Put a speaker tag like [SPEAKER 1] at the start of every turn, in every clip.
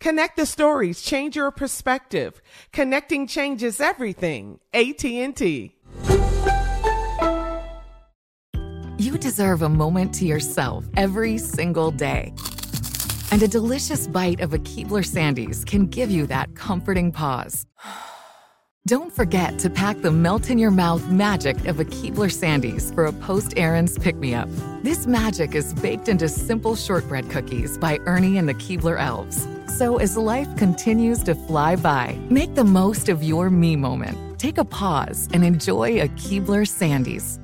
[SPEAKER 1] Connect the stories, change your perspective. Connecting changes everything. AT&T.
[SPEAKER 2] You deserve a moment to yourself every single day. And a delicious bite of a Keebler Sandies can give you that comforting pause. Don't forget to pack the melt in your mouth magic of a Keebler Sandies for a post errands pick me up. This magic is baked into simple shortbread cookies by Ernie and the Keebler Elves. So as life continues to fly by, make the most of your me moment. Take a pause and enjoy a Keebler Sandies.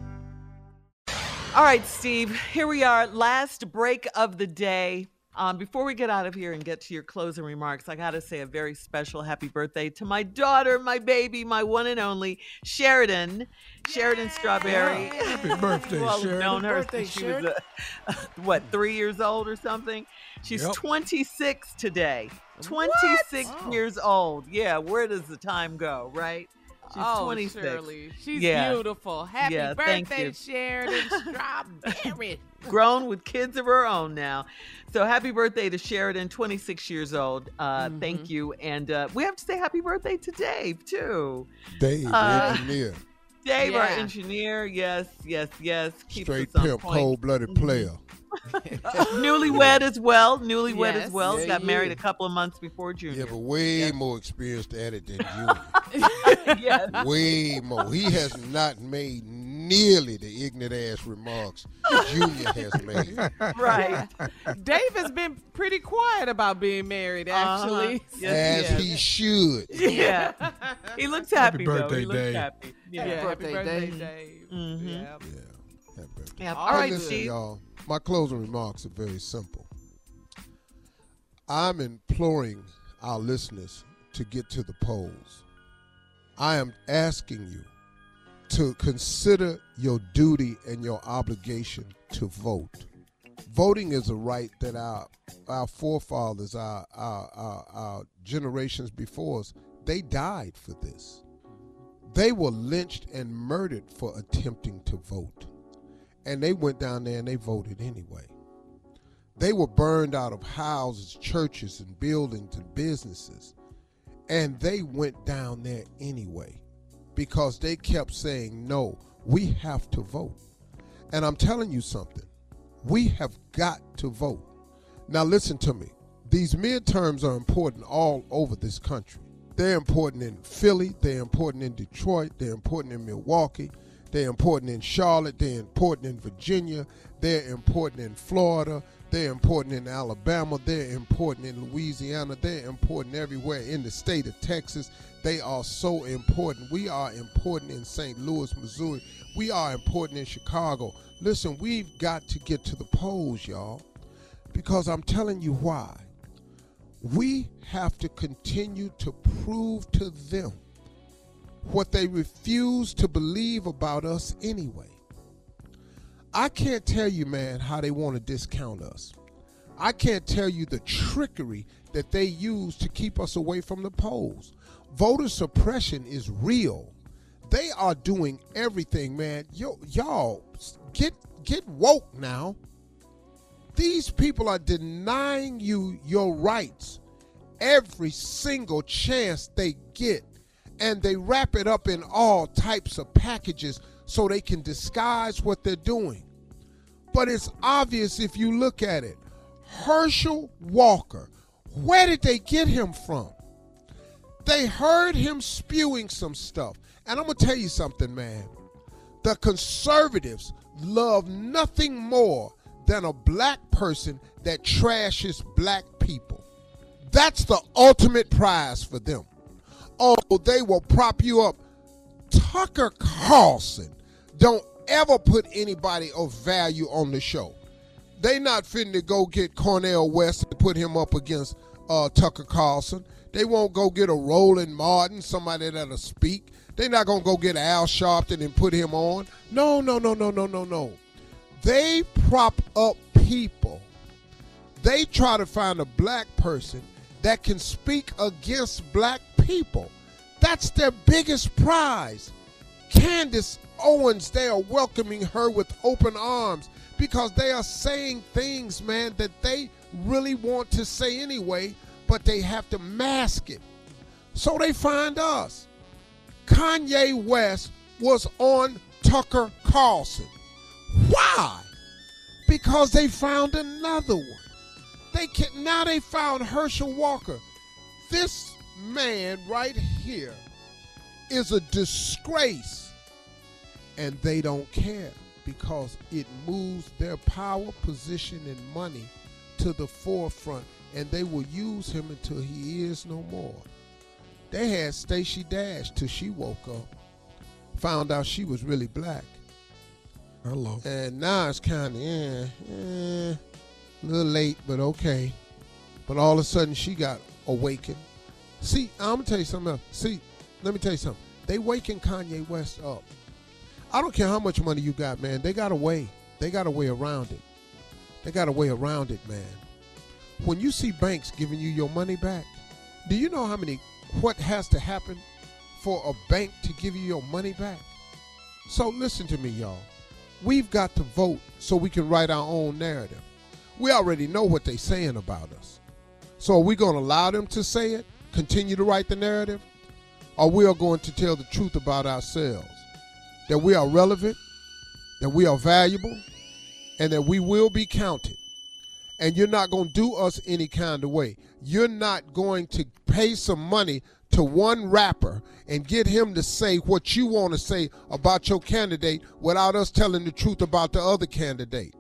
[SPEAKER 1] All right, Steve, here we are, last break of the day. Um, before we get out of here and get to your closing remarks, I got to say a very special happy birthday to my daughter, my baby, my one and only Sheridan, Sheridan Strawberry.
[SPEAKER 3] Happy birthday,
[SPEAKER 1] you all have
[SPEAKER 3] Sheridan.
[SPEAKER 1] known her
[SPEAKER 3] Birthday,
[SPEAKER 1] since she was, uh, what, three years old or something? She's
[SPEAKER 3] Yep.
[SPEAKER 1] 26 today. 26 years old. Yeah, where does the time go, right? She's
[SPEAKER 4] oh,
[SPEAKER 1] 26.
[SPEAKER 4] Shirley, she's
[SPEAKER 1] Yeah.
[SPEAKER 4] beautiful. Happy
[SPEAKER 1] Yeah,
[SPEAKER 4] birthday. Sheridan Strawberry.
[SPEAKER 1] grown with kids of her own now. So happy birthday to Sheridan, 26 years old. Uh,
[SPEAKER 4] Mm-hmm.
[SPEAKER 1] Thank you. And uh, we have to say happy birthday to Dave, too.
[SPEAKER 3] Dave,
[SPEAKER 1] Uh,
[SPEAKER 3] engineer,
[SPEAKER 1] Dave, our engineer. Yes, yes, yes. Keeps
[SPEAKER 3] straight
[SPEAKER 1] us on
[SPEAKER 3] pimp, cold blooded player.
[SPEAKER 1] Newlywed as well. Newlywed as well.
[SPEAKER 3] Yeah,
[SPEAKER 1] Got
[SPEAKER 3] yeah.
[SPEAKER 1] married a couple of months before Junior.
[SPEAKER 3] Yeah, but way more experienced at it than Junior.
[SPEAKER 1] yes.
[SPEAKER 3] way more. He has not made nearly the ignorant ass remarks Junior has made.
[SPEAKER 1] Right.
[SPEAKER 4] Dave has been pretty quiet about being married, actually.
[SPEAKER 1] Uh-huh. Yes,
[SPEAKER 3] As
[SPEAKER 1] he
[SPEAKER 3] he should.
[SPEAKER 1] Yeah. He looks happy, happy
[SPEAKER 3] birthday,
[SPEAKER 1] He looks
[SPEAKER 3] Dave.
[SPEAKER 1] happy. Yeah.
[SPEAKER 4] Yeah, happy
[SPEAKER 5] birthday,
[SPEAKER 4] birthday,
[SPEAKER 5] Dave.
[SPEAKER 4] Dave.
[SPEAKER 1] Mhm.
[SPEAKER 4] Yeah.
[SPEAKER 3] Yeah. Happy birthday.
[SPEAKER 1] Yeah.
[SPEAKER 4] All
[SPEAKER 1] All
[SPEAKER 3] But
[SPEAKER 1] right,
[SPEAKER 3] listen,
[SPEAKER 1] Steve.
[SPEAKER 3] y'all. My closing remarks are very simple. I'm imploring our listeners to get to the polls. I am asking you to consider your duty and your obligation to vote. Voting is a right that our our forefathers, our our, our, our generations before us, they died for this. They were lynched and murdered for attempting to vote. And they went down there and they voted anyway. They were burned out of houses, churches, and buildings and businesses. And they went down there anyway because they kept saying, no, we have to vote. And I'm telling you something, we have got to vote. Now, listen to me. These midterms are important all over this country. They're important in Philly, they're important in Detroit, they're important in Milwaukee, They're important in Charlotte. They're important in Virginia. They're important in Florida. They're important in Alabama. They're important in Louisiana. They're important everywhere in the state of Texas. They are so important. We are important in St. Louis, Missouri. We are important in Chicago. Listen, we've got to get to the polls, y'all, because I'm telling you why. We have to continue to prove to them what they refuse to believe about us anyway. I can't tell you, man, how they want to discount us. I can't tell you the trickery that they use to keep us away from the polls. Voter suppression is real. They are doing everything, man. Yo, y'all, get get woke now. These people are denying you your rights every single chance they get and they wrap it up in all types of packages so they can disguise what they're doing. But it's obvious if you look at it. Herschel Walker, where did they get him from? They heard him spewing some stuff. And I'm going to tell you something, man. The conservatives love nothing more than a black person that trashes black people. That's the ultimate prize for them. Oh, they will prop you up. Tucker Carlson don't ever put anybody of value on the show. They not fitting to go get Cornel West and put him up against uh, Tucker Carlson. They won't go get a Roland Martin, somebody that'll speak. They're not gonna go get Al Sharpton and put him on. No, no, no, no, no, no, no. They prop up people. They try to find a black person that can speak against black people. That's their biggest prize. Candace Owens, they are welcoming her with open arms because they are saying things, man, that they really want to say anyway, but they have to mask it. So they find us. Kanye West was on Tucker Carlson. Why? Because they found another one. They can now they found Herschel Walker. This man right here is a disgrace. And they don't care because it moves their power, position, and money to the forefront. And they will use him until he is no more. They had Stacey Dash till she woke up, found out she was really black.
[SPEAKER 6] Hello.
[SPEAKER 3] And now it's kind of, eh, eh, a little late, but okay. But all of a sudden she got awakened. See, I'm gonna tell you something else. See, let me tell you something. They waking Kanye West up. I don't care how much money you got, man. They got a way. They got a way around it. They got a way around it, man. When you see banks giving you your money back, do you know how many what has to happen for a bank to give you your money back? So listen to me, y'all. We've got to vote so we can write our own narrative. We already know what they're saying about us. So are we going to allow them to say it, continue to write the narrative? Or we are going to tell the truth about ourselves? That we are relevant, that we are valuable, and that we will be counted. And you're not going to do us any kind of way. You're not going to pay some money to one rapper and get him to say what you want to say about your candidate without us telling the truth about the other candidate.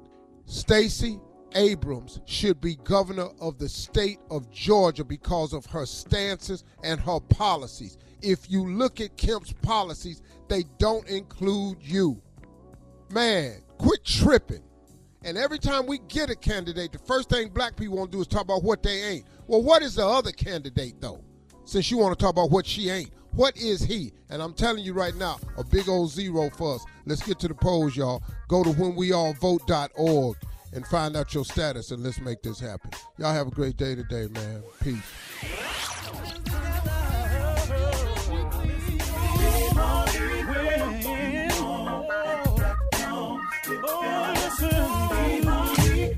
[SPEAKER 3] Stacey Abrams should be governor of the state of Georgia because of her stances and her policies. If you look at Kemp's policies, they don't include you. Man, quit tripping. And every time we get a candidate, the first thing black people want to do is talk about what they ain't. Well, what is the other candidate, though? Since you want to talk about what she ain't. What is he? And I'm telling you right now, a big old zero for us. Let's get to the polls, y'all. Go to whenweallvote.org and find out your status, and let's make this happen. Y'all have a great day today, man. Peace.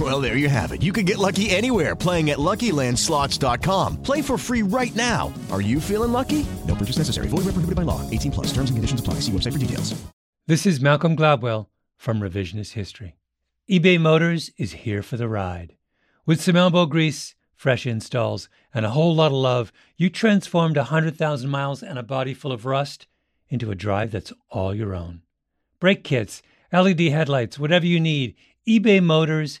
[SPEAKER 7] Well, there you have it. You can get lucky anywhere playing at LuckyLandSlots.com. Play for free right now. Are you feeling lucky? No purchase necessary. Void where prohibited by law. 18 plus. Terms and conditions apply. See website for details.
[SPEAKER 8] This is Malcolm Gladwell from Revisionist History. eBay Motors is here for the ride. With some elbow grease, fresh installs, and a whole lot of love, you transformed 100,000 miles and a body full of rust into a drive that's all your own. Brake kits, LED headlights, whatever you need, eBay Motors